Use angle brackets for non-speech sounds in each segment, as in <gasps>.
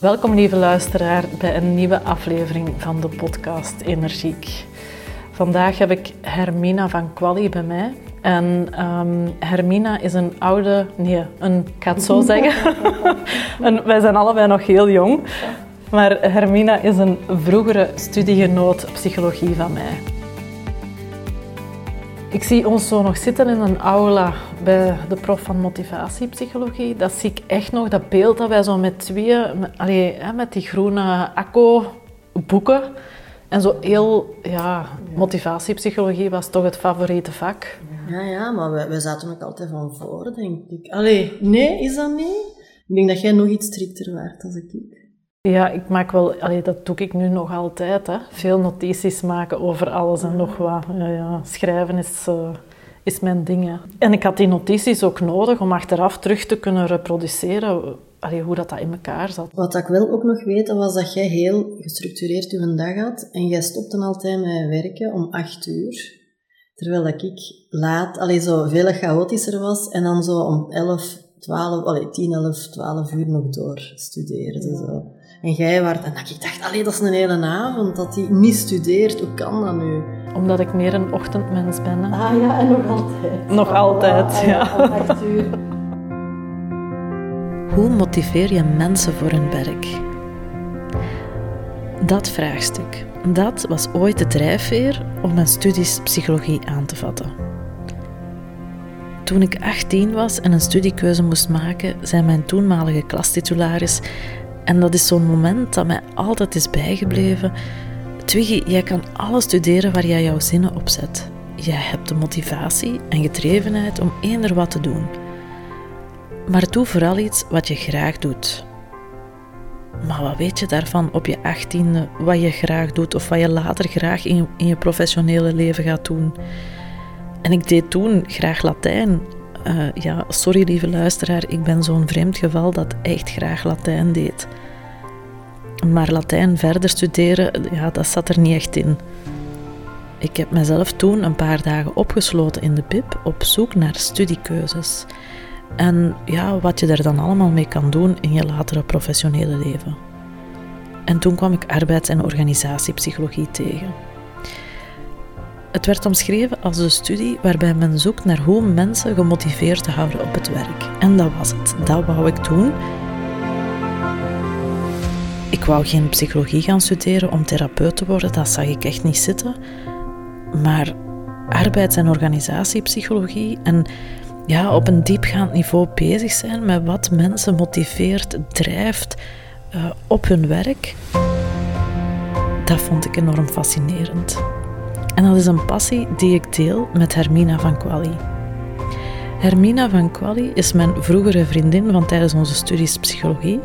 Welkom lieve luisteraar bij een nieuwe aflevering van de podcast Energiek. Vandaag heb ik Hermina van Quali bij mij. En ehm, Hermina is een oude, nee, een, ik ga het zo zeggen. <laughs> en wij zijn allebei nog heel jong. Maar Hermina is een vroegere studiegenoot psychologie van mij. Ik zie ons zo nog zitten in een aula bij de prof van motivatiepsychologie. Dat zie ik echt nog, dat beeld dat wij zo met tweeën, met, allee, met die groene akko-boeken. En zo heel, ja, motivatiepsychologie was toch het favoriete vak. Ja, ja, maar we, we zaten ook altijd van voor, denk ik. Allee, nee, is dat niet? Ik denk dat jij nog iets strikter werd als ik. Ja, ik maak wel, dat doe ik nu nog altijd. Hè. Veel notities maken over alles en nog wat. Ja, ja. Schrijven is, uh, is mijn ding. En ik had die notities ook nodig om achteraf terug te kunnen reproduceren hoe dat, dat in elkaar zat. Wat ik wel ook nog weet, was dat jij heel gestructureerd je dag had en jij stopte altijd met werken om acht uur. Terwijl dat ik laat, allee, zo veel chaotischer was en dan zo om elf, twaalf, allee, tien, elf, twaalf uur nog door studeren. Zo. En jij werd, en dat ik dacht, allee, dat is een hele avond dat hij niet studeert. Hoe kan dat nu? Omdat ik meer een ochtendmens ben. Hè? Ah ja, en nog altijd. Nog altijd, Ah, ja. om acht uur. Hoe motiveer je mensen voor hun werk? Dat vraagstuk, dat was ooit de drijfveer om mijn studies psychologie aan te vatten. Toen ik 18 was en een studiekeuze moest maken, zei mijn toenmalige klastitularis, en dat is zo'n moment dat mij altijd is bijgebleven, Twiggy, jij kan alles studeren waar jij jouw zinnen op zet. Jij hebt de motivatie en gedrevenheid om eender wat te doen. Maar doe vooral iets wat je graag doet. Maar wat weet je daarvan op je achttiende, wat je graag doet of wat je later graag in, in je professionele leven gaat doen? En ik deed toen graag Latijn. Eh, ja, sorry lieve luisteraar, ik ben zo'n vreemd geval dat echt graag Latijn deed. Maar Latijn verder studeren, ja, dat zat er niet echt in. Ik heb mezelf toen een paar dagen opgesloten in de BIP op zoek naar studiekeuzes. En ja, wat je daar dan allemaal mee kan doen in je latere professionele leven. En toen kwam ik arbeids- en organisatiepsychologie tegen. Het werd omschreven als een studie waarbij men zoekt naar hoe mensen gemotiveerd te houden op het werk. En dat was het. Dat wou ik doen. Ik wou geen psychologie gaan studeren om therapeut te worden, dat zag ik echt niet zitten. Maar arbeids- en organisatiepsychologie en ja, op een diepgaand niveau bezig zijn met wat mensen motiveert, drijft uh, op hun werk, dat vond ik enorm fascinerend. En dat is een passie die ik deel met Hermina van Quali. Hermina van Quali is mijn vroegere vriendin van tijdens onze studies psychologie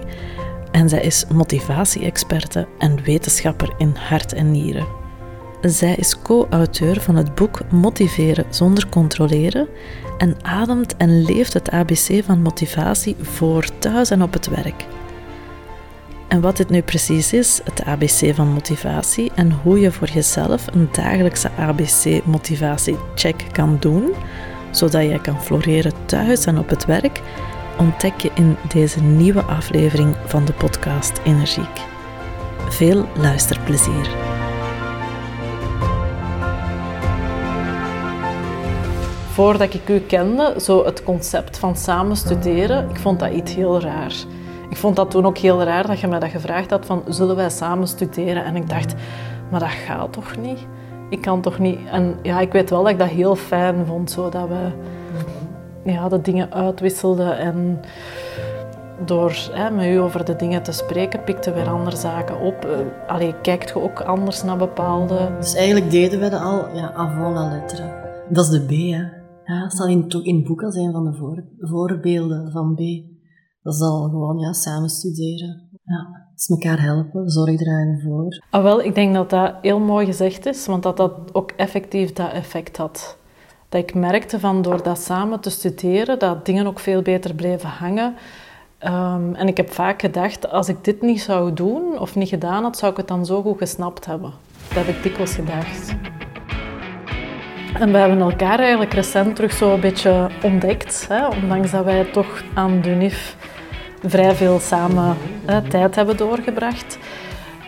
en zij is motivatie-experte en wetenschapper in hart en nieren. Zij is co-auteur van het boek Motiveren zonder controleren en ademt en leeft het ABC van motivatie voor thuis en op het werk. En wat dit nu precies is, het ABC van motivatie en hoe je voor jezelf een dagelijkse ABC-motivatie-check kan doen, zodat je kan floreren thuis en op het werk, ontdek je in deze nieuwe aflevering van de podcast Energiek. Veel luisterplezier. Voordat ik u kende, zo het concept van samen studeren, ik vond dat iets heel raar. Ik vond dat toen ook heel raar dat je mij dat gevraagd had van zullen wij samen studeren? En ik dacht, maar dat gaat toch niet? Ik kan toch niet... En ja, ik weet wel dat ik dat heel fijn vond, zo dat we ja, de dingen uitwisselden en door hè, met u over de dingen te spreken, pikten we weer andere zaken op. Uh, allee, kijkt je ook anders naar bepaalde... Dus eigenlijk deden we dat al ja, avant la lettre. Dat is de B, hè. Ja, dat in, in het boek van de voor, voorbeelden van B. Dat is al gewoon ja, samen studeren. Ja, dus elkaar helpen, zorg dragen voor. Ah, wel, ik denk dat dat heel mooi gezegd is, want dat dat ook effectief dat effect had. Dat ik merkte van door dat samen te studeren, dat dingen ook veel beter bleven hangen. Um, en ik heb vaak gedacht, als ik dit niet zou doen of niet gedaan had, zou ik het dan zo goed gesnapt hebben. Dat heb ik dikwijls gedacht. En we hebben elkaar eigenlijk recent terug zo een beetje ontdekt. Hè? Ondanks dat wij toch aan de vrij veel samen tijd hebben doorgebracht.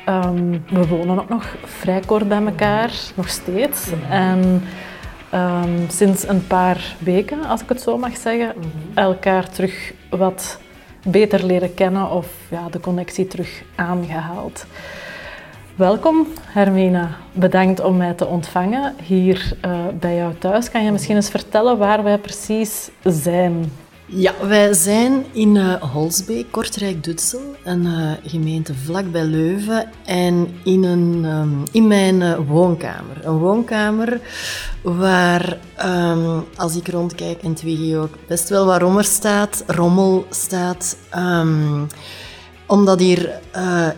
Ehm, we wonen ook nog vrij kort bij elkaar, nog steeds. En um, sinds een paar weken, als ik het zo mag zeggen, elkaar terug wat beter leren kennen of ja, de connectie terug aangehaald. Welkom Hermina, bedankt om mij te ontvangen hier uh, bij jou thuis. Kan je misschien eens vertellen waar wij precies zijn? Ja, wij zijn in uh, Holsbeek, Kortrijk-Dutsel, een uh, gemeente vlakbij Leuven. En in, een, um, in mijn uh, woonkamer. Een woonkamer waar, um, als ik rondkijk en Twiggy ook, best wel wat rommel staat. Rommel staat um, omdat hier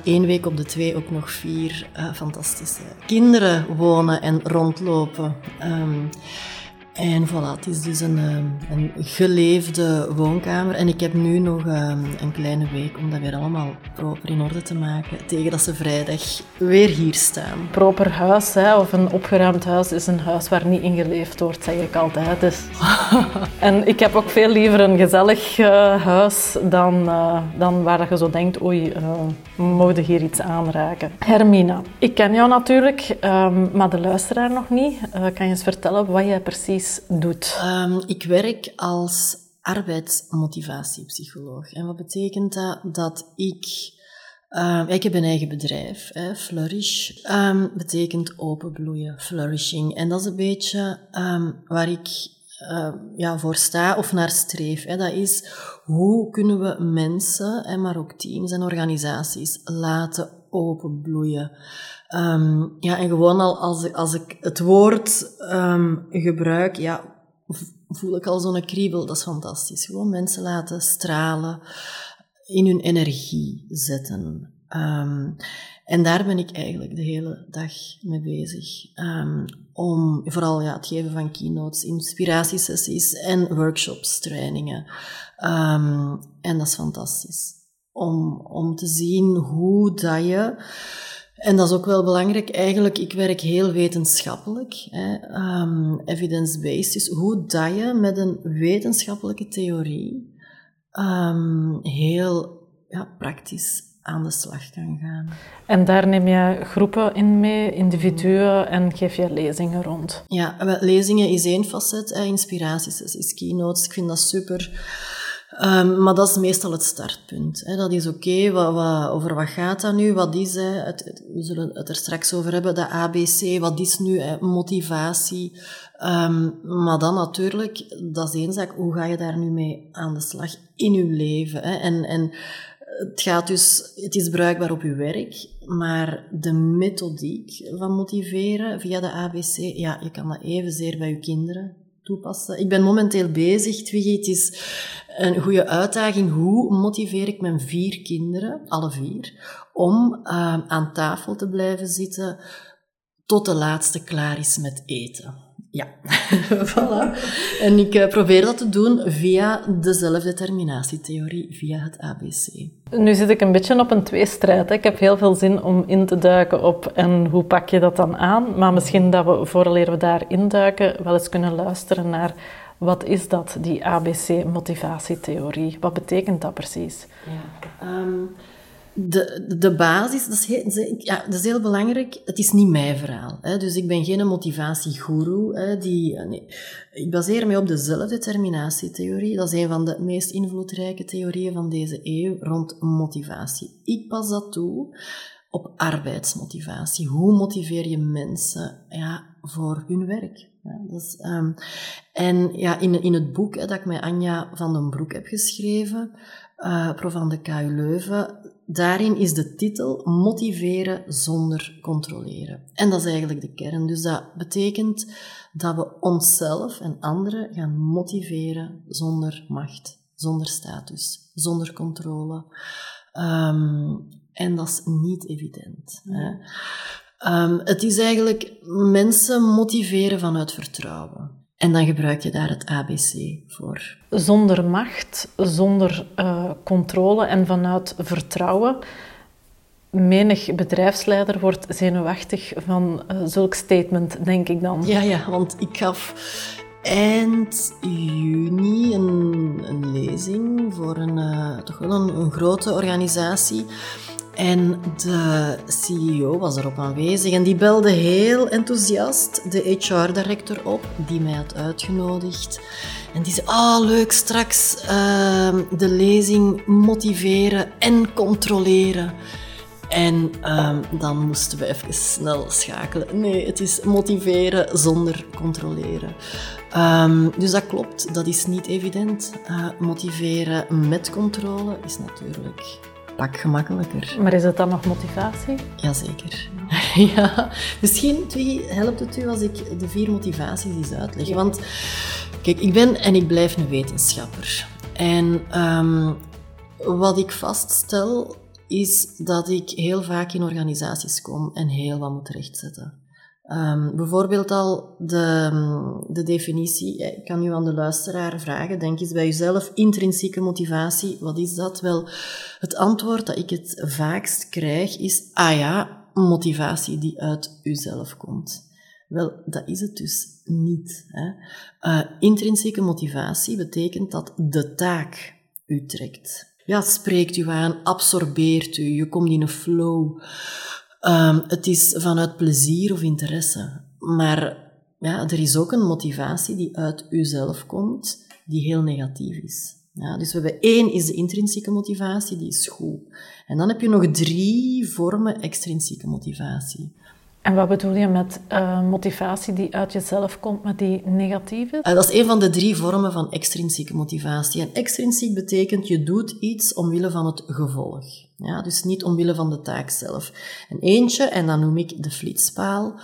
één week op de twee ook nog vier fantastische kinderen wonen en rondlopen. En voilà, het is dus een, ehm, een geleefde woonkamer. En ik heb nu nog ehm, een kleine week om dat weer allemaal proper in orde te maken. Tegen dat ze vrijdag weer hier staan. Proper huis, hè, of een opgeruimd huis, is een huis waar niet in geleefd wordt, zeg ik altijd. Dus. <laughs> en ik heb ook veel liever een gezellig uh, huis dan, uh, dan waar je zo denkt, oei, uh, mogen hier iets aanraken. Hermina, ik ken jou natuurlijk, um, maar de luisteraar nog niet. kan je eens vertellen wat jij precies doet? Um, ik werk als arbeidsmotivatiepsycholoog. En wat betekent dat? Dat ik... Uh, ik heb een eigen bedrijf, hè, Flourish. Um, betekent openbloeien, flourishing. En dat is een beetje um, waar ik uh, ja, voor sta of naar streef. Hè. Dat is hoe kunnen we mensen, en maar ook teams en organisaties, laten openbloeien. Um, ja, en gewoon al als, als ik het woord um, gebruik, ja, voel ik al zo'n kriebel. Dat is fantastisch. Gewoon mensen laten stralen, in hun energie zetten. En daar ben ik eigenlijk de hele dag mee bezig. Um, om vooral ja, het geven van keynotes, inspiratiesessies en workshops, trainingen. Um, en dat is fantastisch. Om, om te zien hoe dat je en dat is ook wel belangrijk. Eigenlijk, ik werk heel wetenschappelijk, um, evidence-based. Dus hoe dat je met een wetenschappelijke theorie heel ja, praktisch aan de slag kan gaan. En daar neem je groepen in mee, individuen, en geef je lezingen rond? Ja, lezingen is één facet, inspiratiesessies, keynotes. Ik vind dat super Um, maar dat is meestal het startpunt. Hè. Dat is oké, okay, wat, wat, over wat gaat dat nu? Wat is, hè? Het, we zullen het er straks over hebben, de ABC, wat is nu hè? motivatie? Um, maar dan natuurlijk, dat is één zaak, hoe ga je daar nu mee aan de slag in je leven? Hè? En, en het gaat dus, het is bruikbaar op je werk, maar de methodiek van motiveren via de ABC, ja, je kan dat evenzeer bij je kinderen toepassen. Ik ben momenteel bezig, Twiggy, het is een goede uitdaging. Hoe motiveer ik mijn vier kinderen, alle vier, om uh, aan tafel te blijven zitten tot de laatste klaar is met eten? Ja, <laughs> voilà. En ik uh, probeer dat te doen via de zelfdeterminatietheorie, via het ABC. Nu zit ik een beetje op een tweestrijd. Ik heb heel veel zin om in te duiken op en hoe pak je dat dan aan. Maar misschien dat we, vooraleer we daar induiken, wel eens kunnen luisteren naar wat is dat, die ABC-motivatietheorie? Wat betekent dat precies? Ja, um, de, de basis, dat is, heel, ja, dat is heel belangrijk. Het is niet mijn verhaal. Hè. Dus ik ben geen motivatiegoeroe. Die, eh, nee. Ik baseer me op de zelfdeterminatietheorie. Dat is een van de meest invloedrijke theorieën van deze eeuw rond motivatie. Ik pas dat toe op arbeidsmotivatie. Hoe motiveer je mensen ja, voor hun werk? Ja, um, en ja, in, in het boek hè, dat ik met Anja van den Broek heb geschreven, uh, prof van de KU Leuven, daarin is de titel Motiveren zonder controleren. En dat is eigenlijk de kern. Dus dat betekent dat we onszelf en anderen gaan motiveren zonder macht, zonder status, zonder controle. Um, en dat is niet evident. Hè. Um, het is eigenlijk mensen motiveren vanuit vertrouwen. En dan gebruik je daar het ABC voor. Zonder macht, zonder uh, controle en vanuit vertrouwen. Menig bedrijfsleider wordt zenuwachtig van uh, zulk statement, denk ik dan. Ja, ja, want ik gaf eind juni een, een lezing voor een, uh, toch wel een, een grote organisatie. En de CEO was erop aanwezig en die belde heel enthousiast de HR-director op, die mij had uitgenodigd. En die zei, ah leuk, straks uh, de lezing motiveren en controleren. En um, dan moesten we even snel schakelen. Nee, het is motiveren zonder controleren. Um, dus dat klopt, dat is niet evident. Uh, motiveren met controle is natuurlijk pak gemakkelijker. Maar is het dan nog motivatie? Jazeker. ja. <laughs> Misschien helpt het u als ik de vier motivaties eens uitleg. Want kijk, ik ben en ik blijf een wetenschapper. En um, wat ik vaststel is dat ik heel vaak in organisaties kom en heel wat moet rechtzetten. Um, bijvoorbeeld al de, de definitie, ik kan u aan de luisteraar vragen, denk eens bij uzelf, intrinsieke motivatie, wat is dat? Wel, het antwoord dat ik het vaakst krijg is, ah ja, motivatie die uit uzelf komt. Wel, dat is het dus niet. Hè. Uh, intrinsieke motivatie betekent dat de taak u trekt ja, spreekt u aan, absorbeert u, je komt in een flow. Um, het is vanuit plezier of interesse. Maar ja, er is ook een motivatie die uit uzelf komt, die heel negatief is. Ja, dus we hebben één is de intrinsieke motivatie, die is goed. En dan heb je nog drie vormen extrinsieke motivatie. En wat bedoel je met uh, motivatie die uit jezelf komt, maar die negatief is? Uh, dat is een van de drie vormen van extrinsieke motivatie. En extrinsiek betekent je doet iets omwille van het gevolg. Ja, dus niet omwille van de taak zelf. En eentje, en dan noem ik de flitspaal,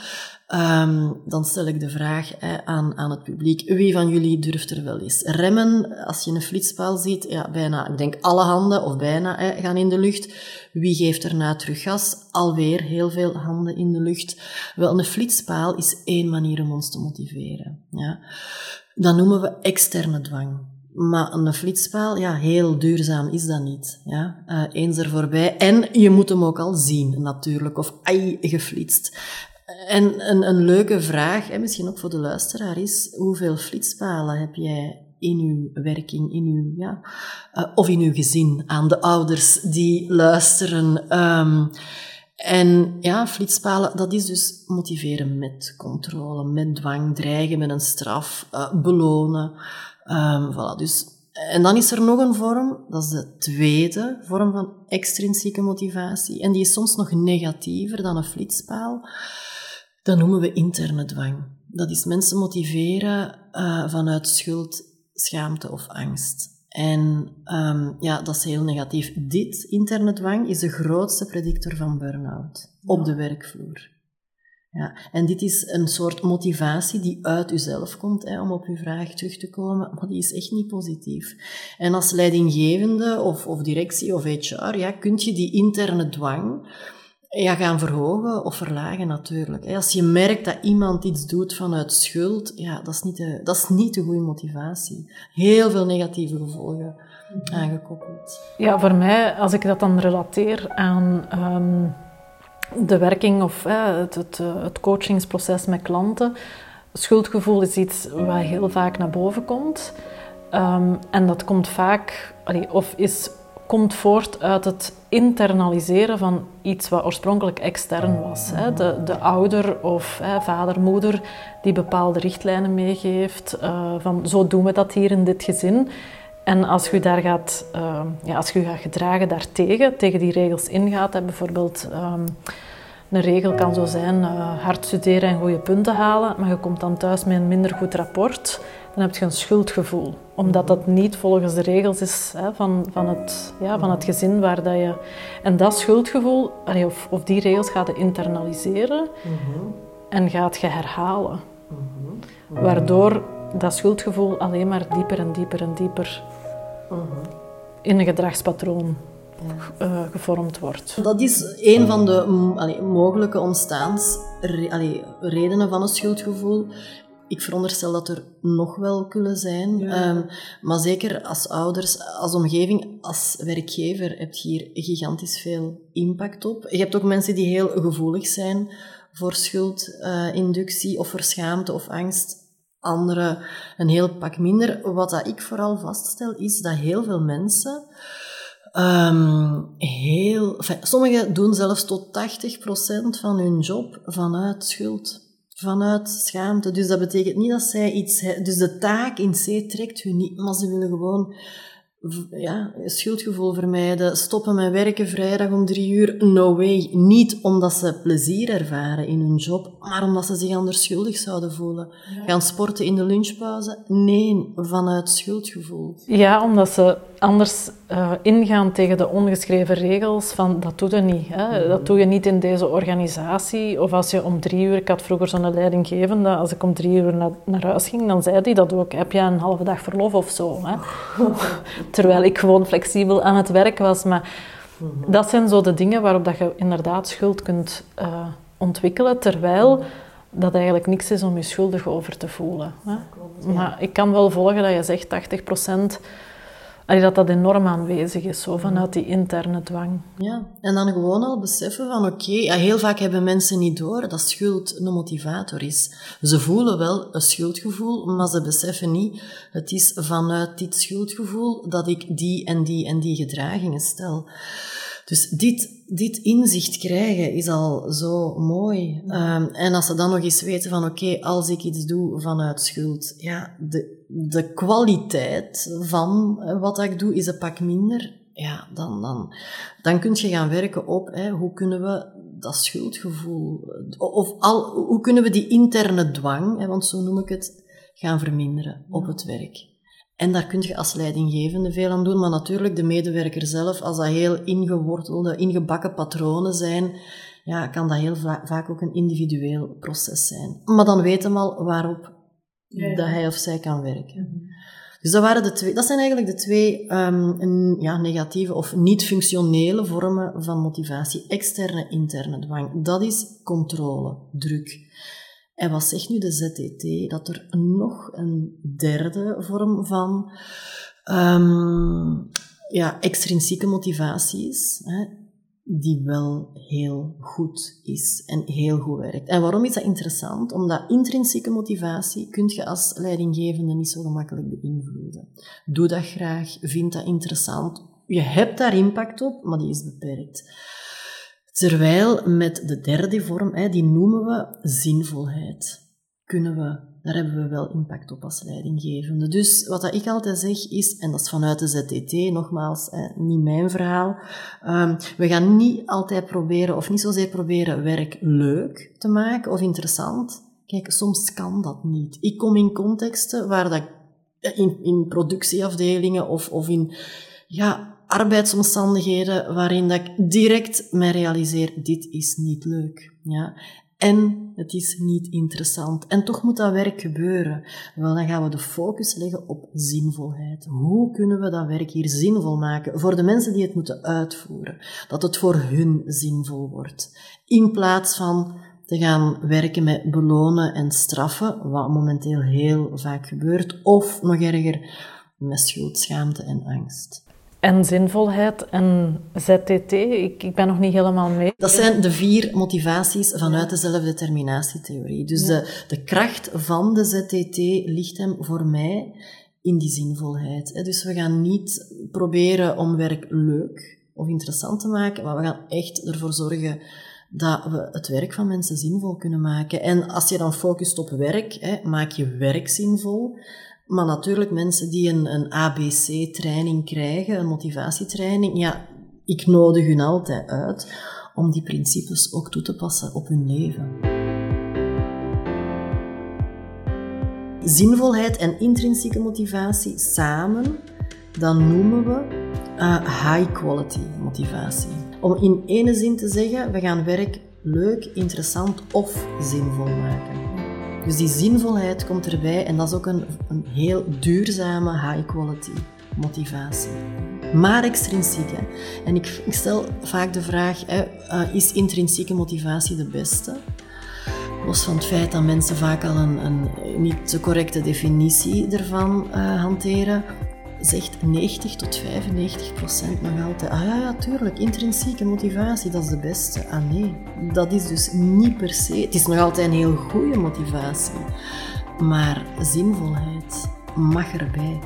Um, dan stel ik de vraag aan, aan het publiek. Wie van jullie durft er wel eens remmen? Als je een flitspaal ziet, ja, bijna, ik denk alle handen of bijna hè, gaan in de lucht. Wie geeft erna terug gas? Alweer heel veel handen in de lucht. Wel, een flitspaal is één manier om ons te motiveren. Ja. Dat noemen we externe dwang. Maar een flitspaal, ja, heel duurzaam is dat niet. Ja? Uh, eens er voorbij. En je moet hem ook al zien, natuurlijk. Of ai, geflitst. En een, een leuke vraag, hè, misschien ook voor de luisteraar, is hoeveel flitspalen heb jij in uw werking, in uw, ja, uh, of in uw gezin, aan de ouders die luisteren. Um, en ja, flitspalen, dat is dus motiveren met controle, met dwang, dreigen met een straf, uh, belonen. Um, voilà, dus, en dan is er nog een vorm, dat is de tweede vorm van extrinsieke motivatie. En die is soms nog negatiever dan een flitspaal. Dat noemen we interne dwang. Dat is mensen motiveren uh, vanuit schuld, schaamte of angst. En um, ja, dat is heel negatief. Dit, interne dwang, is de grootste predictor van burn-out op de werkvloer. Ja, en dit is een soort motivatie die uit uzelf komt, hè, om op uw vraag terug te komen, maar die is echt niet positief. En als leidinggevende of, of directie of HR, ja, kun je die interne dwang ja, gaan verhogen of verlagen natuurlijk. Als je merkt dat iemand iets doet vanuit schuld, ja, dat is niet de, dat is niet de goede motivatie. Heel veel negatieve gevolgen aangekoppeld. Ja, voor mij, als ik dat dan relateer aan um, de werking of het, het, het coachingsproces met klanten, schuldgevoel is iets wat heel vaak naar boven komt. Um, en dat komt vaak, of is komt voort uit het internaliseren van iets wat oorspronkelijk extern was. Hè. De, de ouder of hè, vader, moeder die bepaalde richtlijnen meegeeft uh, van zo doen we dat hier in dit gezin. En als je daar gaat, uh, ja, als je gaat gedragen daartegen, tegen die regels ingaat, hè, bijvoorbeeld um, een regel kan zo zijn uh, hard studeren en goede punten halen, maar je komt dan thuis met een minder goed rapport, dan heb je een schuldgevoel. Omdat dat niet volgens de regels is hè, van, van, het, ja, van het gezin waar dat je... En dat schuldgevoel, of, of die regels gaat je internaliseren en gaat je herhalen. Waardoor dat schuldgevoel alleen maar dieper en dieper en dieper in een gedragspatroon uh, gevormd wordt. Dat is een van de allee, mogelijke ontstaansredenen van een schuldgevoel. Ik veronderstel dat er nog wel kunnen zijn. Ja. Um, maar zeker als ouders, als omgeving, als werkgever heb je hier gigantisch veel impact op. Je hebt ook mensen die heel gevoelig zijn voor schuldinductie uh, of voor schaamte of angst. Anderen een heel pak minder. Wat dat ik vooral vaststel, is dat heel veel mensen um, heel... Sommigen doen zelfs tot 80% van hun job vanuit schuld. Vanuit schaamte. Dus dat betekent niet dat zij iets... Dus de taak in C trekt hun niet, maar ze willen gewoon ja, schuldgevoel vermijden, stoppen met werken vrijdag om drie uur, no way. Niet omdat ze plezier ervaren in hun job, maar omdat ze zich anders schuldig zouden voelen. Gaan sporten in de lunchpauze? Nee, vanuit schuldgevoel. Ja, omdat ze anders uh, ingaan tegen de ongeschreven regels van dat doe je niet. Hè? Dat doe je niet in deze organisatie. Of als je om drie uur, ik had vroeger zo'n leidinggevende, als ik om drie uur naar, naar huis ging, dan zei hij dat ook. Heb je een halve dag verlof of zo? Hè? <laughs> Terwijl ik gewoon flexibel aan het werk was. Maar dat zijn zo de dingen waarop dat je inderdaad schuld kunt uh, ontwikkelen, terwijl dat eigenlijk niks is om je schuldig over te voelen. Hè? Maar ik kan wel volgen dat je zegt 80 procent Allee, dat dat enorm aanwezig is, zo vanuit die interne dwang. Ja, en dan gewoon al beseffen van oké, ja, heel vaak hebben mensen niet door dat schuld een motivator is. Ze voelen wel een schuldgevoel, maar ze beseffen niet, het is vanuit dit schuldgevoel dat ik die en die en die gedragingen stel. Dus dit, dit inzicht krijgen is al zo mooi. Um, en als ze dan nog eens weten van oké, als ik iets doe vanuit schuld, ja, de, de kwaliteit van wat ik doe is een pak minder. Ja, dan, dan, dan kun je gaan werken op hè, hoe kunnen we dat schuldgevoel, of al, hoe kunnen we die interne dwang, hè, want zo noem ik het, gaan verminderen op het werk. En daar kun je als leidinggevende veel aan doen, maar natuurlijk de medewerker zelf, als dat heel ingewortelde, ingebakken patronen zijn, ja, kan dat heel vaak ook een individueel proces zijn. Maar dan weet hem al waarop dat hij of zij kan werken. Mhm. Dus dat, waren de twee, dat zijn eigenlijk de twee um, ja, negatieve of niet-functionele vormen van motivatie. Externe, interne dwang. Dat is controle, druk. En wat zegt nu de ZTT? Dat er nog een derde vorm van um, ja, extrinsieke motivatie is, hè, die wel heel goed is en heel goed werkt. En waarom is dat interessant? Omdat intrinsieke motivatie kun je als leidinggevende niet zo gemakkelijk beïnvloeden. Doe dat graag, vind dat interessant. Je hebt daar impact op, maar die is beperkt. Terwijl met de derde vorm, die noemen we zinvolheid, kunnen we, daar hebben we wel impact op als leidinggevende. Dus wat ik altijd zeg is, en dat is vanuit de ZTT, nogmaals, niet mijn verhaal, ehm, we gaan niet altijd proberen, of niet zozeer proberen, werk leuk te maken of interessant. Kijk, soms kan dat niet. Ik kom in contexten waar dat in, in productieafdelingen of, of in ja, arbeidsomstandigheden waarin dat ik direct mij realiseer, dit is niet leuk. Ja? En het is niet interessant. En toch moet dat werk gebeuren. Wel, dan gaan we de focus leggen op zinvolheid. Hoe kunnen we dat werk hier zinvol maken voor de mensen die het moeten uitvoeren? Dat het voor hun zinvol wordt. In plaats van te gaan werken met belonen en straffen, wat momenteel heel vaak gebeurt, of nog erger, met schuld, schaamte en angst en zinvolheid en ZTT. Ik, ik ben nog niet helemaal mee. Dat zijn de vier motivaties vanuit de zelfdeterminatietheorie. Dus de, de kracht van de ZTT ligt hem voor mij in die zinvolheid. Dus we gaan niet proberen om werk leuk of interessant te maken, maar we gaan echt ervoor zorgen dat we het werk van mensen zinvol kunnen maken. En als je dan focust op werk, maak je werk zinvol. Maar natuurlijk mensen die een, een ABC-training krijgen, een motivatietraining, ja, ik nodig hun altijd uit om die principes ook toe te passen op hun leven. Zinvolheid en intrinsieke motivatie samen, dan noemen we uh, high quality motivatie. Om in ene zin te zeggen, we gaan werk leuk, interessant of zinvol maken. Dus die zinvolheid komt erbij en dat is ook een, een heel duurzame high quality motivatie. Maar extrinsiek. Hè. En ik, stel vaak de vraag, hè, uh, is intrinsieke motivatie de beste? Los van het feit dat mensen vaak al een, een niet te correcte definitie ervan uh, hanteren, zegt 90 tot 95 procent nog altijd, ah ja, ja, tuurlijk, intrinsieke motivatie, dat is de beste. Ah nee, dat is dus niet per se, het is nog altijd een heel goede motivatie. maar zinvolheid mag erbij.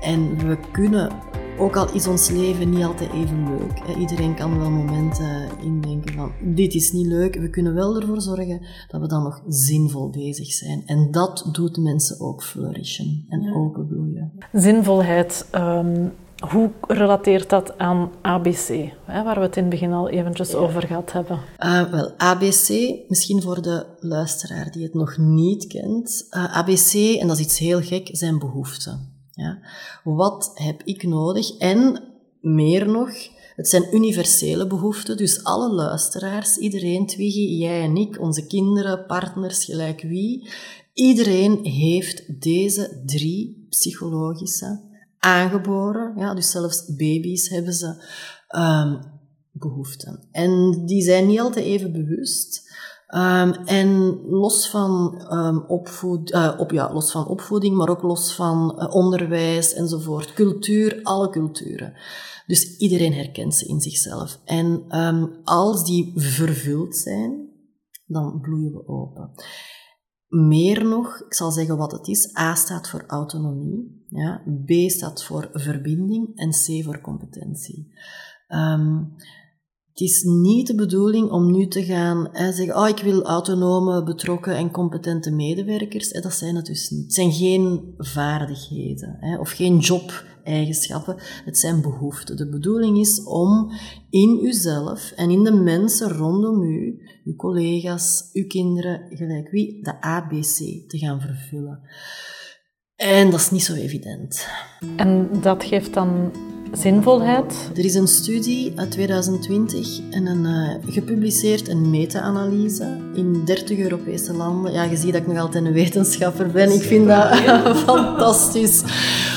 En we kunnen, ook al is ons leven niet altijd even leuk, iedereen kan wel momenten indenken van dit is niet leuk, we kunnen wel ervoor zorgen dat we dan nog zinvol bezig zijn. En dat doet mensen ook flourishen en openbloeien. Zinvolheid, um, hoe relateert dat aan ABC, hè, waar we het in het begin al eventjes over gehad hebben? Uh, wel, ABC, misschien voor de luisteraar die het nog niet kent. Uh, eh, ABC, en dat is iets heel gek, zijn behoeften. Ja? Wat heb ik nodig? En meer nog, het zijn universele behoeften, dus alle luisteraars, iedereen, Twiggy, jij en ik, onze kinderen, partners, gelijk wie, iedereen heeft deze drie psychologische aangeboren, ja, dus zelfs baby's hebben ze um, behoeften. En die zijn niet altijd even bewust. Um, en los van, um, opvoed, uh, op, ja, los van opvoeding, maar ook los van uh, onderwijs enzovoort, cultuur, alle culturen. Dus iedereen herkent ze in zichzelf. En um, als die vervuld zijn, dan bloeien we open. Meer nog, ik zal zeggen wat het is. A staat voor autonomie, ja. B staat voor verbinding en C voor competentie. Het is niet de bedoeling om nu te gaan hè, zeggen, oh, ik wil autonome, betrokken en competente medewerkers. Hè, dat zijn het dus niet. Het zijn geen vaardigheden hè, of geen job-eigenschappen. Het zijn behoeften. De bedoeling is om in uzelf en in de mensen rondom u, uw collega's, uw kinderen, gelijk wie, de ABC te gaan vervullen. En dat is niet zo evident. En dat geeft dan zinvolheid? Er is een studie uit 2020 en een, uh, gepubliceerd, een meta-analyse in 30 Europese landen. Ja, je ziet dat ik nog altijd een wetenschapper ben. Ik vind dat <laughs> fantastisch.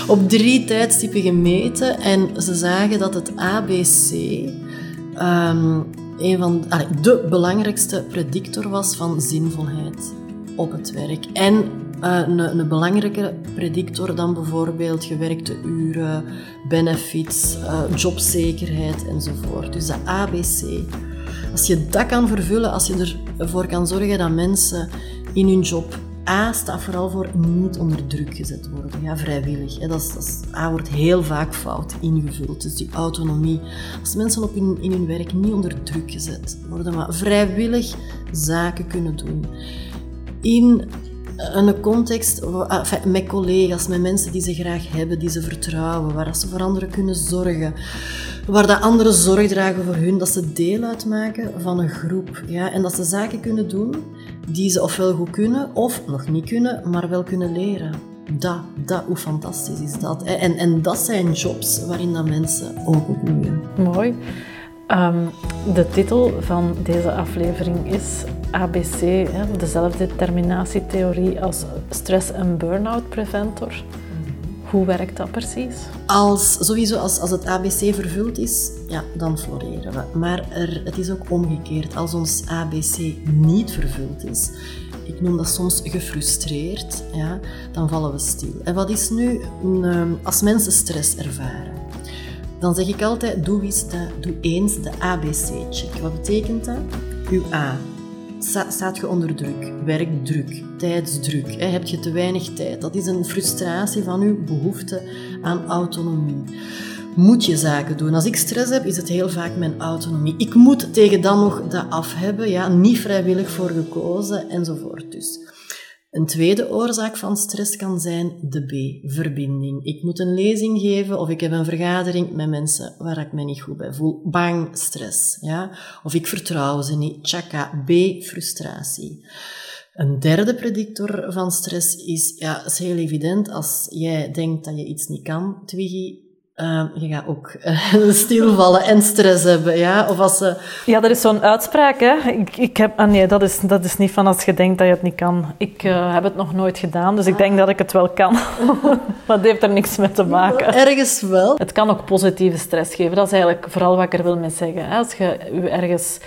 Op drie tijdstippen gemeten en ze zagen dat het ABC um, een van de belangrijkste predictor was van zinvolheid op het werk. En uh, een, een, belangrijke predictor dan bijvoorbeeld gewerkte uren, benefits, uh, jobzekerheid enzovoort. Dus de ABC. Als je dat kan vervullen, als je ervoor kan zorgen dat mensen in hun job A staat vooral voor niet onder druk gezet worden, ja, vrijwillig. Dat is, dat is, A wordt heel vaak fout ingevuld, dus die autonomie. Als mensen op in hun werk niet onder druk gezet worden, maar vrijwillig zaken kunnen doen. In een context met collega's, met mensen die ze graag hebben, die ze vertrouwen, waar ze voor anderen kunnen zorgen, waar dat anderen zorg dragen voor hun, dat ze deel uitmaken van een groep. Ja? En dat ze zaken kunnen doen die ze ofwel goed kunnen of nog niet kunnen, maar wel kunnen leren. Dat, dat, hoe fantastisch is dat. En, en dat zijn jobs waarin dat mensen openbloeien. Mooi. Um, de titel van deze aflevering is ABC, hè, de zelfdeterminatietheorie als stress- en burn-out preventor. Hoe werkt dat precies? Als, sowieso als, als het ABC vervuld is, ja, dan floreren we. Maar er, het is ook omgekeerd. Als ons ABC niet vervuld is, ik noem dat soms gefrustreerd, ja, dan vallen we stil. En wat is nu ehm, als mensen stress ervaren? Dan zeg ik altijd, doe, eens de, doe eens de ABC-check. Wat betekent dat? Uw A. Staat je onder druk? Werkdruk, tijdsdruk? Heb je te weinig tijd? Dat is een frustratie van uw behoefte aan autonomie. Moet je zaken doen? Als ik stress heb, is het heel vaak mijn autonomie. Ik moet tegen dan nog dat af hebben, ja, niet vrijwillig voor gekozen enzovoort. Dus een tweede oorzaak van stress kan zijn de B, verbinding. Ik moet een lezing geven of ik heb een vergadering met mensen waar ik me niet goed bij voel. Bang, stress. Ja? Of ik vertrouw ze niet. Chaka, B, frustratie. Een derde predictor van stress is, ja, is heel evident, als jij denkt dat je iets niet kan, Twiggy, uh, je gaat ook uh, <laughs> stilvallen en stress hebben, ja? Of als ze... Ja, er is zo'n uitspraak, hè. Ik, ik heb... Ah nee, dat is, dat is niet van als je denkt dat je het niet kan. Ik uh, heb het nog nooit gedaan, dus ik denk dat ik het wel kan. <laughs> maar dat heeft er niks mee te maken. Ergens wel. Het kan ook positieve stress geven. Dat is eigenlijk vooral wat ik er wil mee zeggen. Hè. Als je je ergens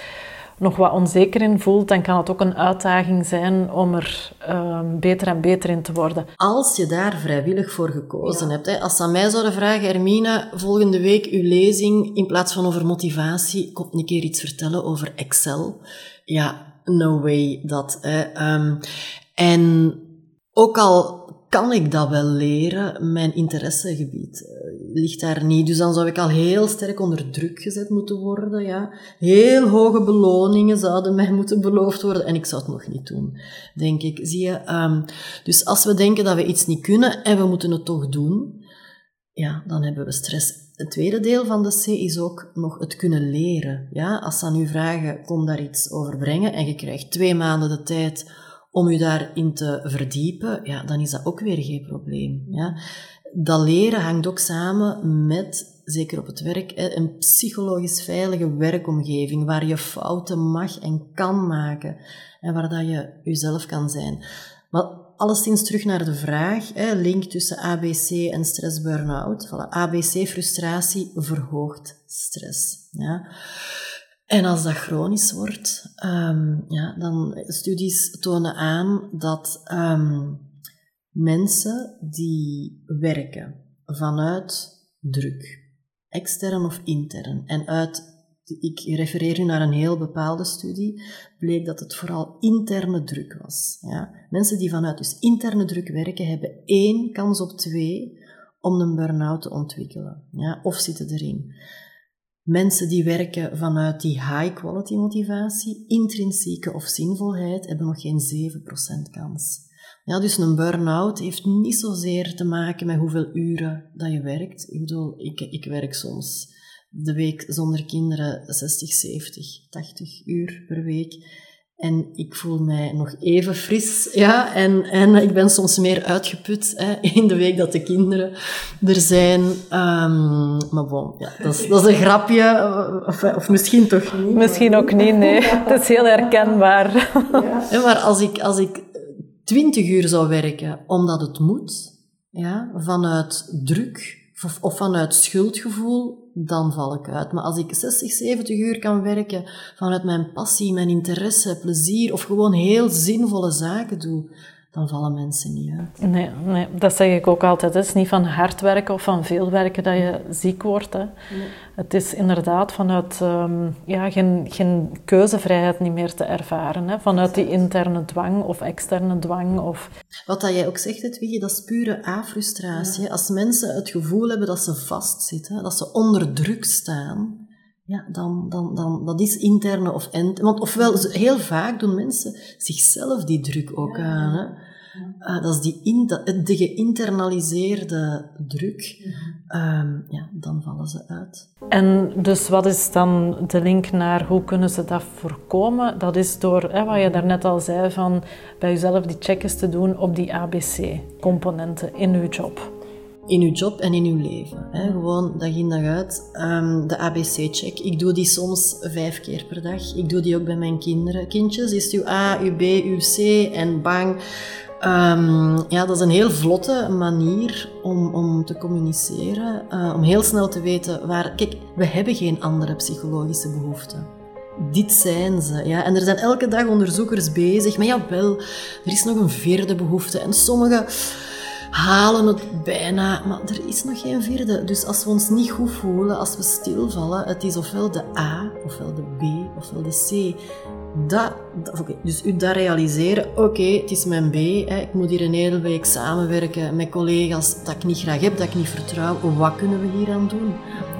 nog wat onzeker in voelt, dan kan het ook een uitdaging zijn om er um, beter en beter in te worden. Als je daar vrijwillig voor gekozen hebt. Hè, als ze aan mij zouden vragen, Hermine, volgende week uw lezing, in plaats van over motivatie, komt een keer iets vertellen over Excel. Ja, no way dat. Hè. Um, en ook al kan ik dat wel leren, mijn interessegebied uh, ligt daar niet. Dus dan zou ik al heel sterk onder druk gezet moeten worden. Ja. Heel hoge beloningen zouden mij <laughs> moeten beloofd worden. En ik zou het nog niet doen, denk ik. Zie je? Um, dus als we denken dat we iets niet kunnen en we moeten het toch doen, ja, dan hebben we stress. Het tweede deel van de C is ook nog het kunnen leren. Ja, als ze aan u vragen, kom daar iets over brengen en je krijgt twee maanden de tijd om je daarin te verdiepen, ja, dan is dat ook weer geen probleem. Ja. Dat leren hangt ook samen met, zeker op het werk, een psychologisch veilige werkomgeving waar je fouten mag en kan maken en waar dat je jezelf kan zijn. Maar alleszins terug naar de vraag, link tussen ABC en stress burn-out. Voilà, ABC frustratie verhoogt stress. Ja. En als dat chronisch wordt, um, ja, dan studies tonen aan dat um, mensen die werken vanuit druk, extern of intern, en uit, ik refereer nu naar een heel bepaalde studie, bleek dat het vooral interne druk was. Ja. Mensen die vanuit dus interne druk werken, hebben één kans op twee om een burn-out te ontwikkelen, ja, of zitten erin. Mensen die werken vanuit die high-quality motivatie, intrinsieke of zinvolheid, hebben nog geen 7% kans. Ja, dus een burn-out heeft niet zozeer te maken met hoeveel uren dat je werkt. Ik bedoel, ik, ik werk soms de week zonder kinderen 60, 70, 80 uur per week. En ik voel mij nog even fris, ja. En, en ik ben soms meer uitgeput hè, <laughs> in de week dat de kinderen er zijn. Um, maar bon, ja, dat, is, dat is een grapje. Of, of misschien toch niet. Misschien ook niet, nee. <laughs> Het is heel herkenbaar. Ja. Maar als ik, als ik 20 uur zou werken omdat het moet, ja, vanuit druk of, of vanuit schuldgevoel, dan val ik uit. Maar als ik 60, 70 uur kan werken vanuit mijn passie, mijn interesse, plezier of gewoon heel zinvolle zaken doe, dan vallen mensen niet uit. Nee, nee dat zeg ik ook altijd. Het is niet van hard werken of van veel werken dat je ziek wordt. Hè. Het is inderdaad vanuit um, ja, geen, geen keuzevrijheid niet meer te ervaren. Hè. Vanuit die interne dwang of externe dwang. Of... Wat dat jij ook zegt, Edwige, dat is pure A-frustratie. Als mensen het gevoel hebben dat ze vastzitten, dat ze onder druk staan, ja, dan, dan, dan, dat is interne of end. Want ofwel, heel vaak doen mensen zichzelf die druk ook aan. Hè? Uh, dat is die in, de geïnternaliseerde druk. Um, ja, dan vallen ze uit. En dus wat is dan de link naar hoe kunnen ze dat voorkomen? Dat is door, hè, wat je daarnet al zei, van bij jezelf die checkjes te doen op die ABC-componenten in je job in uw job en in uw leven. Hè? Gewoon dag in dag uit. Um, de ABC-check. Ik doe die soms vijf keer per dag. Ik doe die ook bij mijn kinderen. Kindjes, is uw A, uw B, uw C en bang. Um, ja, dat is een heel vlotte manier om, om te communiceren. Uh, om heel snel te weten waar... Kijk, we hebben geen andere psychologische behoeften. Dit zijn ze. Ja? En er zijn elke dag onderzoekers bezig. Maar jawel, er is nog een vierde behoefte. En sommige halen het bijna, maar er is nog geen vierde. Dus als we ons niet goed voelen, als we stilvallen, het is ofwel de A, ofwel de B, ofwel de C. Dat, dat dus u dat realiseren, oké, het is mijn B, hè, ik moet hier een hele week samenwerken met collega's dat ik niet graag heb, dat ik niet vertrouw. Wat kunnen we hier aan doen?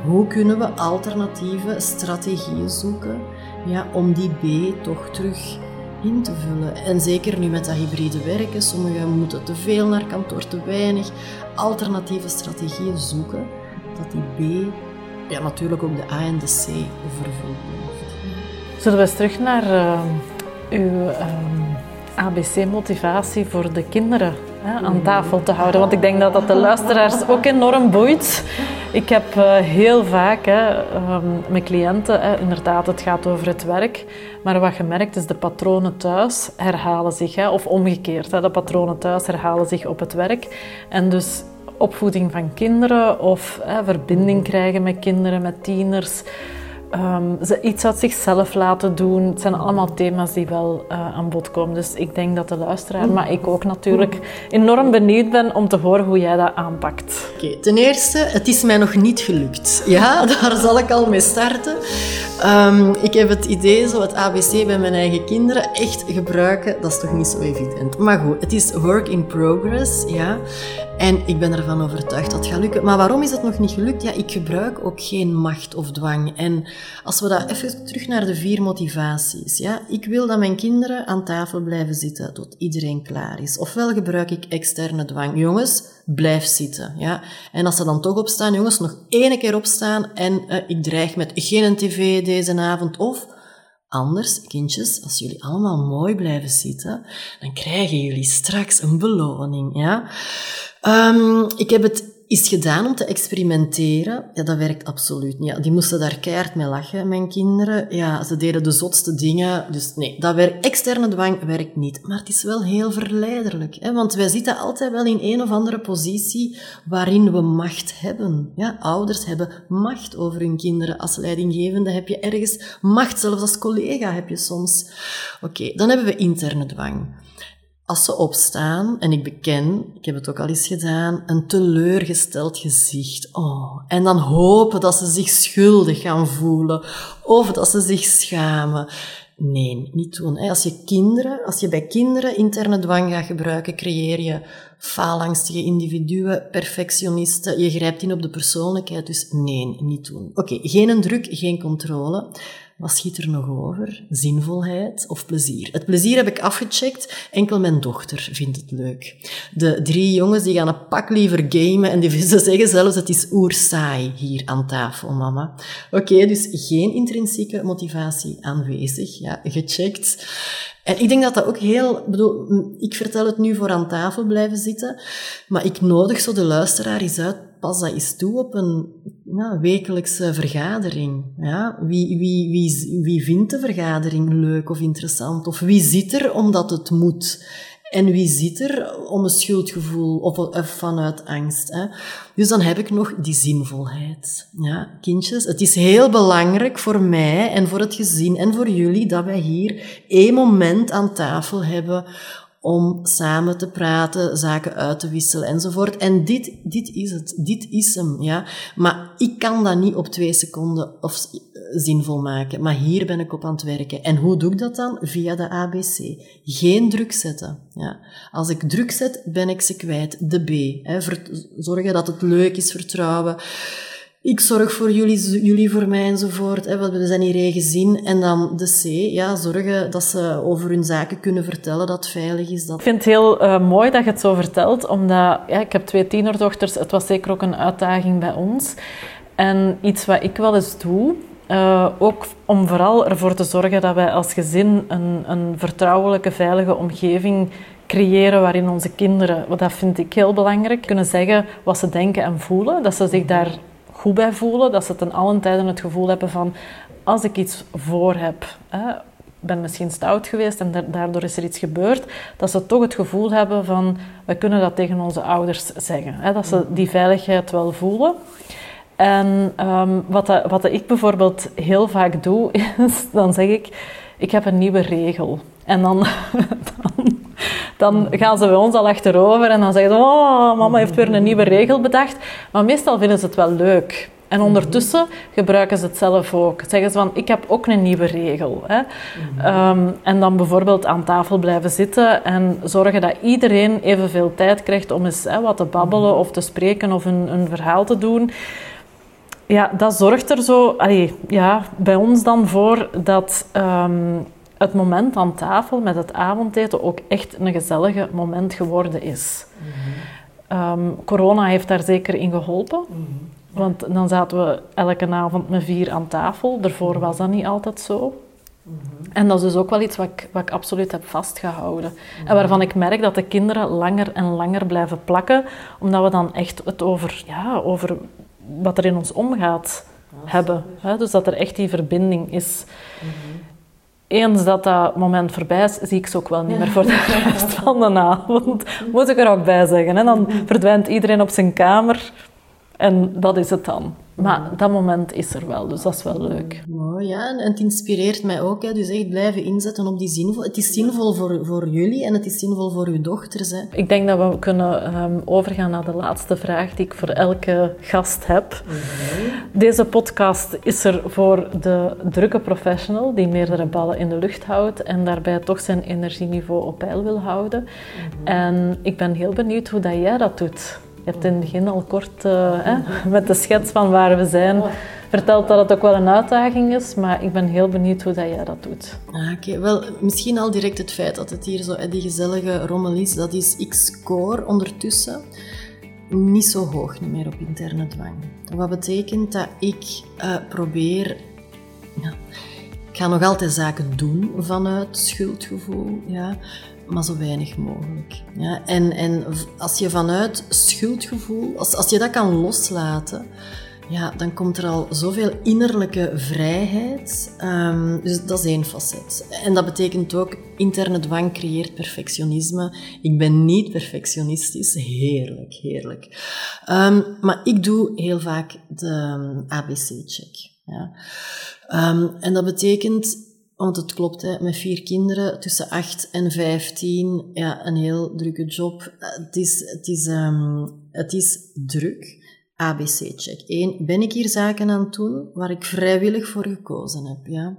Hoe kunnen we alternatieve strategieën zoeken ja, om die B toch terug in te vullen. En zeker nu met dat hybride werken, sommigen moeten te veel naar kantoor, te weinig. Alternatieve strategieën zoeken, dat die B, ja natuurlijk ook de A en de C vervuld blijft. Zullen we eens terug naar uh, uw uh, ABC-motivatie voor de kinderen aan tafel te houden? Want ik denk dat dat de luisteraars ook enorm boeit. Ik heb uh, heel vaak hè, um, met cliënten, inderdaad, het gaat over het werk. Maar wat je merkt is de patronen thuis herhalen zich. Hè, of omgekeerd, hè, de patronen thuis herhalen zich op het werk. En dus opvoeding van kinderen of verbinding krijgen met kinderen, met tieners. Ehm, ze iets uit zichzelf laten doen. Het zijn allemaal thema's die wel uh, aan bod komen. Dus ik denk dat de luisteraar, maar ik ook natuurlijk, enorm benieuwd ben om te horen hoe jij dat aanpakt. Oké, ten eerste, het is mij nog niet gelukt. Ja, <laughs> daar zal ik al mee starten. Um, ik heb het idee, zo het ABC bij mijn eigen kinderen, echt gebruiken, dat is toch niet zo evident. Maar goed, het is work in progress, ja. En ik ben ervan overtuigd dat het gaat lukken. Maar waarom is het nog niet gelukt? Ja, ik gebruik ook geen macht of dwang. En als we dat even terug naar de vier motivaties. Ja, ik wil dat mijn kinderen aan tafel blijven zitten tot iedereen klaar is. Ofwel gebruik ik externe dwang. Jongens, blijf zitten. Ja. En als ze dan toch opstaan, jongens, nog één keer opstaan en uh, ik dreig met geen tv deze avond of Anders, kindjes, als jullie allemaal mooi blijven zitten, dan krijgen jullie straks een beloning. Ja? Um, ik heb het is gedaan om te experimenteren. Ja, dat werkt absoluut niet. Ja, die moesten daar keihard mee lachen, mijn kinderen. Ja, ze deden de zotste dingen. Dus nee, dat werkt, externe dwang werkt niet. Maar het is wel heel verleiderlijk. Hè? Want wij zitten altijd wel in een of andere positie waarin we macht hebben. Ja, ouders hebben macht over hun kinderen. Als leidinggevende heb je ergens macht. Zelfs als collega heb je soms. Oké, dan hebben we interne dwang als ze opstaan, en ik beken, ik heb het ook al eens gedaan, een teleurgesteld gezicht. Oh, en dan hopen dat ze zich schuldig gaan voelen of dat ze zich schamen. Nee, niet doen. Als je kinderen, als je bij kinderen interne dwang gaat gebruiken, creëer je faalangstige individuen, perfectionisten. Je grijpt in op de persoonlijkheid, dus nee, niet doen. Oké, geen druk, geen controle. Wat schiet er nog over? Zinvolheid of plezier? Het plezier heb ik afgecheckt. Enkel mijn dochter vindt het leuk. De drie jongens die gaan een pak liever gamen en die, <laughs> ze zeggen zelfs het is oersaai hier aan tafel, mama. Oké, dus geen intrinsieke motivatie aanwezig. Ja, gecheckt. En ik denk dat dat ook heel, bedoel, ik vertel het nu voor aan tafel blijven zitten, maar ik nodig zo de luisteraar eens uit pas dat eens toe op een ja, wekelijkse vergadering. Ja? Wie, wie, wie, wie vindt de vergadering leuk of interessant? Of wie zit er omdat het moet? En wie zit er om een schuldgevoel of, of vanuit angst? Hè? Dus dan heb ik nog die zinvolheid. Ja, kindjes, het is heel belangrijk voor mij en voor het gezin en voor jullie dat wij hier één moment aan tafel hebben om samen te praten, zaken uit te wisselen enzovoort. En dit, dit is het. Dit is hem, ja. Maar ik kan dat niet op twee seconden of zinvol maken. Maar hier ben ik op aan het werken. En hoe doe ik dat dan? Via de ABC. Geen druk zetten. Ja. Als ik druk zet, ben ik ze kwijt. De B. Hè. Zorgen dat het leuk is, vertrouwen ik zorg voor jullie, jullie voor mij enzovoort. Hè, we zijn hier gezin. En dan de C, ja, zorgen dat ze over hun zaken kunnen vertellen, dat veilig is. Dat... Ik vind het heel uh, mooi dat je het zo vertelt, omdat ja, ik heb twee tienerdochters. Het was zeker ook een uitdaging bij ons. En iets wat ik wel eens doe, uh, ook om vooral ervoor te zorgen dat wij als gezin een, een vertrouwelijke, veilige omgeving creëren waarin onze kinderen, wat dat vind ik heel belangrijk, kunnen zeggen wat ze denken en voelen. Dat ze zich daar goed bij voelen. Dat ze ten allen tijden het gevoel hebben van als ik iets voor heb, hè, ben misschien stout geweest en daardoor is er iets gebeurd, dat ze toch het gevoel hebben van we kunnen dat tegen onze ouders zeggen. Hè, dat ze die veiligheid wel voelen. En um, wat, dat, wat dat ik bijvoorbeeld heel vaak doe, <laughs> is dan zeg ik, ik heb een nieuwe regel. En dan, <laughs> dan gaan ze bij ons al achterover en dan zeggen ze, oh, mama heeft weer een nieuwe regel bedacht. Maar meestal vinden ze het wel leuk. En ondertussen gebruiken ze het zelf ook. Zeggen ze van, ik heb ook een nieuwe regel. Hè. Ehm, en dan bijvoorbeeld aan tafel blijven zitten en zorgen dat iedereen evenveel tijd krijgt om eens hè, wat te babbelen of te spreken of een, een verhaal te doen. Ja, dat zorgt er zo allee, ja, bij ons dan voor dat... Ehm, het moment aan tafel met het avondeten ook echt een gezellige moment geworden is. Ehm, corona heeft daar zeker in geholpen. Want dan zaten we elke avond met vier aan tafel. Daarvoor was dat niet altijd zo. En dat is dus ook wel iets wat ik, wat ik absoluut heb vastgehouden. En waarvan ik merk dat de kinderen langer en langer blijven plakken, omdat we dan echt het over, ja, over wat er in ons omgaat hebben. Hè? Dus dat er echt die verbinding is eens dat dat moment voorbij is, zie ik ze ook wel niet meer voor de <laughs> rest van de avond. Moet ik er ook bij zeggen. En dan verdwijnt iedereen op zijn kamer en dat is het dan. Maar dat moment is er wel, dus dat is wel leuk. Mooi, ja. En het inspireert mij ook. Hè. Dus echt blijven inzetten op die zinvol. Het is zinvol voor, voor jullie en het is zinvol voor uw dochters. Hè. Ik denk dat we kunnen ehm, overgaan naar de laatste vraag die ik voor elke gast heb. Deze podcast is er voor de drukke professional die meerdere ballen in de lucht houdt en daarbij toch zijn energieniveau op peil wil houden. En ik ben heel benieuwd hoe dat jij dat doet. Je hebt in het begin al kort uh, hè, <laughs> met de schets van waar we zijn verteld dat het ook wel een uitdaging is, maar ik ben heel benieuwd hoe dat jij dat doet. Ah, Oké, wel, misschien al direct het feit dat het hier zo die gezellige rommel is, dat is, ik score ondertussen niet zo hoog niet meer op interne dwang. Wat betekent dat ik uh, probeer... Ja, ik ga nog altijd zaken doen vanuit schuldgevoel, ja, maar zo weinig mogelijk. Ja. En, en als je vanuit schuldgevoel, als, als je dat kan loslaten, ja, dan komt er al zoveel innerlijke vrijheid. Um, dus dat is één facet. En dat betekent ook, interne dwang creëert perfectionisme. Ik ben niet perfectionistisch. Heerlijk, heerlijk. Um, maar ik doe heel vaak de ehm, ABC-check. Ja. En dat betekent, want het klopt, hè, met vier kinderen tussen 8 en 15, ja, een heel drukke job. Het is, het is, um, het is druk. ABC-check. 1. Ben ik hier zaken aan het doen waar ik vrijwillig voor gekozen heb? Ja?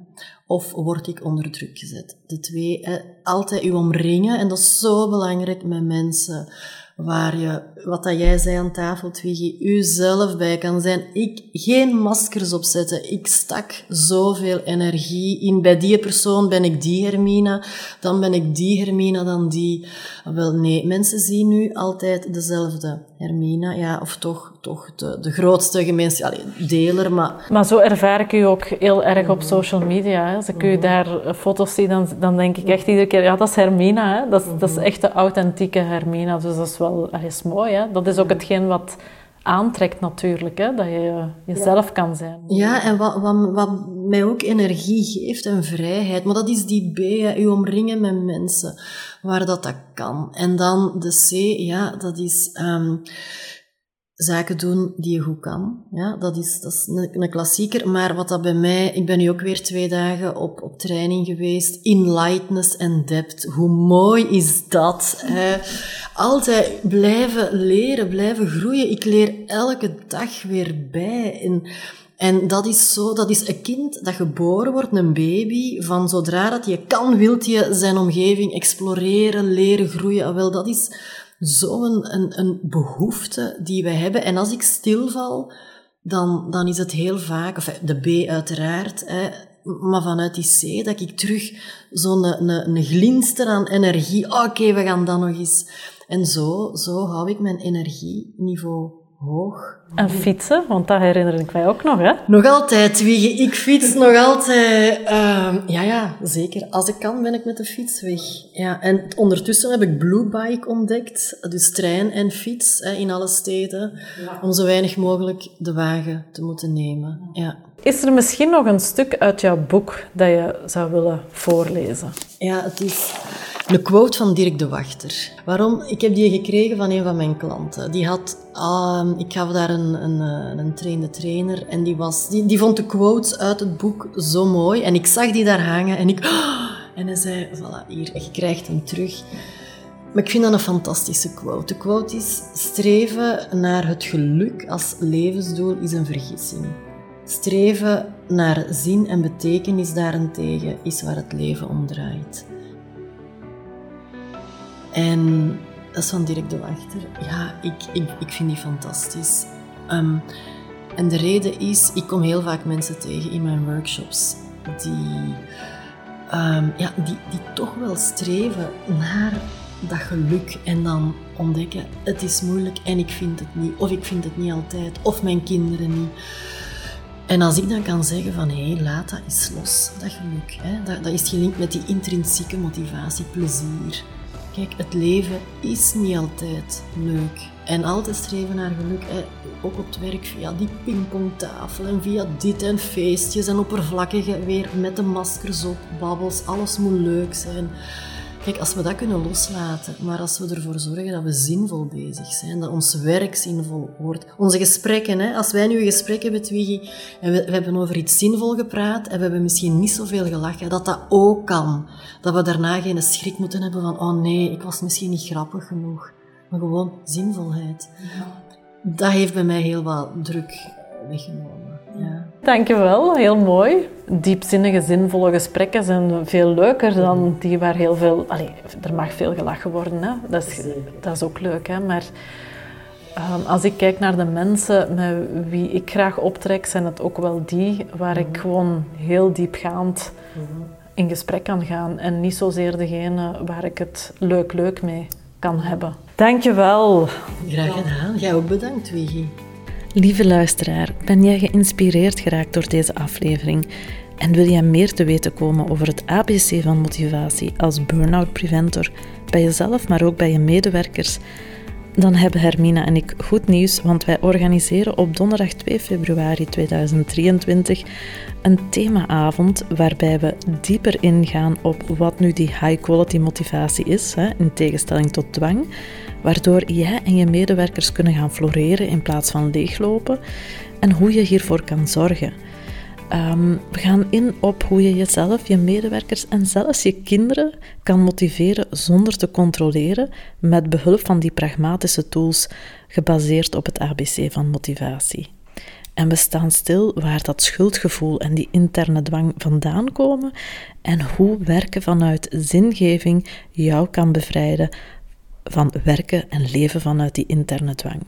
Of word ik onder druk gezet? De twee, eh, altijd u omringen, en dat is zo belangrijk met mensen waar je, wat dat jij zei aan tafel, Twiggy, uzelf bij kan zijn. Ik, geen maskers opzetten. Ik stak zoveel energie in. Bij die persoon ben ik die Hermina, dan ben ik die Hermina, dan die. Wel, nee, mensen zien nu altijd dezelfde Hermina, ja, of toch, toch de, de grootste gemeenschap, deler, maar... Maar zo ervaar ik u ook heel erg op social media. Hè. Als ik u daar foto's zie, dan, dan denk ik echt iedere keer, ja, dat is Hermina, hè. Dat, is, dat is echt de authentieke Hermina, dus dat is wel dat is mooi. Hè. Dat is ook hetgeen wat aantrekt natuurlijk, hè? dat je jezelf kan zijn. Ja, en wat, wat, wat mij ook energie geeft en vrijheid, maar dat is die B, hè, je omringen met mensen waar dat, dat kan. En dan de C, ja, dat is um, zaken doen die je goed kan. Ja, dat is, dat is een, klassieker. Maar wat dat bij mij, ik ben nu ook weer twee dagen op, op training geweest, in lightness en depth. Hoe mooi is dat? Hè? Altijd blijven leren, blijven groeien. Ik leer elke dag weer bij. En, en dat is zo, dat is een kind dat geboren wordt, een baby, van zodra dat je kan, wilt je zijn omgeving exploreren, leren, groeien. Wel, dat is zo'n een, een behoefte die wij hebben. En als ik stilval, dan, dan is het heel vaak, of de B uiteraard, hè, maar vanuit die C, dat ik terug zo'n een, een, een glinster aan energie, oké, we gaan dan nog eens. En zo, zo hou ik mijn energieniveau hoog. En fietsen, want dat herinner ik mij ook nog, hè? Nog altijd, Wiege. Ik fiets nog altijd. Uh, ja, ja, zeker. Als ik kan, ben ik met de fiets weg. Ja, en ondertussen heb ik Blue Bike ontdekt. Dus trein en fiets hè, in alle steden. Om zo weinig mogelijk de wagen te moeten nemen. Ja. Is er misschien nog een stuk uit jouw boek dat je zou willen voorlezen? Ja, het is een quote van Dirk de Wachter. Waarom? Ik heb die gekregen van een van mijn klanten. Die had, uh, ik gaf daar een, een, eh, een trainde trainer en die, was, die, die vond de quotes uit het boek zo mooi. En ik zag die daar hangen en ik... <gasps> en hij zei, voilà, hier, je krijgt hem terug. Maar ik vind dat een fantastische quote. De quote is, streven naar het geluk als levensdoel is een vergissing. Streven naar zin en betekenis daarentegen is waar het leven om draait. En dat is van Dirk de Wachter. Ja, ik, ik, ik vind die fantastisch. Um, en de reden is, ik kom heel vaak mensen tegen in mijn workshops die, um, ja, die, die toch wel streven naar dat geluk en dan ontdekken, het is moeilijk en ik vind het niet, of ik vind het niet altijd, of mijn kinderen niet. En als ik dan kan zeggen van hé, hey, laat dat eens los, dat geluk. Hè? Dat, dat is gelinkt met die intrinsieke motivatie, plezier. Kijk, het leven is niet altijd leuk. En altijd streven naar geluk, hè? ook op het werk via die pingpongtafel en via dit en feestjes en oppervlakkige weer met de maskers op, babbels, alles moet leuk zijn. Kijk, als we dat kunnen loslaten, maar als we ervoor zorgen dat we zinvol bezig zijn, dat ons werk zinvol wordt, onze gesprekken, hè, als wij nu een gesprek hebben, Twiggy, en we, we hebben over iets zinvol gepraat en we hebben misschien niet zoveel gelachen, dat dat ook kan. Dat we daarna geen schrik moeten hebben van, oh nee, ik was misschien niet grappig genoeg. Maar gewoon zinvolheid. Dat heeft bij mij heel wat druk weggenomen. Ja. Dankjewel, heel mooi. Diepzinnige, zinvolle gesprekken zijn veel leuker dan die waar heel veel... Allee, er mag veel gelachen worden, hè. Dat, is, dat is ook leuk, hè. Maar um, als ik kijk naar de mensen met wie ik graag optrek, zijn het ook wel die waar ik gewoon heel diepgaand in gesprek kan gaan. En niet zozeer degene waar ik het leuk-leuk mee kan hebben. Dankjewel. Graag gedaan. Jij ook bedankt, Wiggy. Lieve luisteraar, ben jij geïnspireerd geraakt door deze aflevering? En wil jij meer te weten komen over het ABC van motivatie als burn-out preventor bij jezelf, maar ook bij je medewerkers? Dan hebben Hermina en ik goed nieuws, want wij organiseren op donderdag 2 februari 2023 een themaavond waarbij we dieper ingaan op wat nu die high-quality motivatie is, in tegenstelling tot dwang, waardoor jij en je medewerkers kunnen gaan floreren in plaats van leeglopen en hoe je hiervoor kan zorgen. Ehm, we gaan in op hoe je jezelf, je medewerkers en zelfs je kinderen kan motiveren zonder te controleren met behulp van die pragmatische tools gebaseerd op het ABC van motivatie. En we staan stil waar dat schuldgevoel en die interne dwang vandaan komen en hoe werken vanuit zingeving jou kan bevrijden van werken en leven vanuit die interne dwang.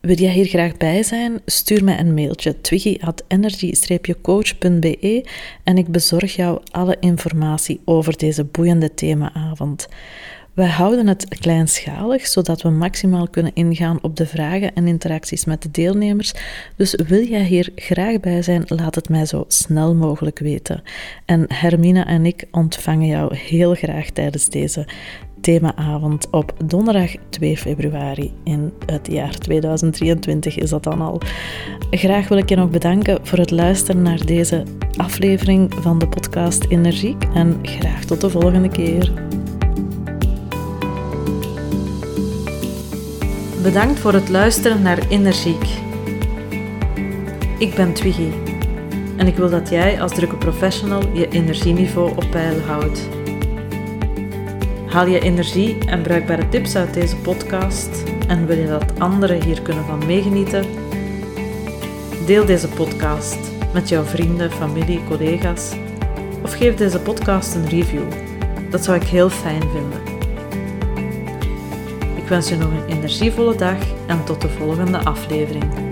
Wil jij hier graag bij zijn? Stuur mij een mailtje twiggy.energy-coach.be en ik bezorg jou alle informatie over deze boeiende themaavond. Wij houden het kleinschalig, zodat we maximaal kunnen ingaan op de vragen en interacties met de deelnemers. Dus wil jij hier graag bij zijn, laat het mij zo snel mogelijk weten. En Hermina en ik ontvangen jou heel graag tijdens deze themaavond op donderdag 2 februari in het jaar 2023 is dat dan al. Graag wil ik je nog bedanken voor het luisteren naar deze aflevering van de podcast Energiek en graag tot de volgende keer. Bedankt voor het luisteren naar Energiek. Ik ben Twiggy en ik wil dat jij als drukke professional je energieniveau op peil houdt. Haal je energie en bruikbare tips uit deze podcast en wil je dat anderen hier kunnen van meegenieten? Deel deze podcast met jouw vrienden, familie, collega's of geef deze podcast een review. Dat zou ik heel fijn vinden. Ik wens je nog een energievolle dag en tot de volgende aflevering.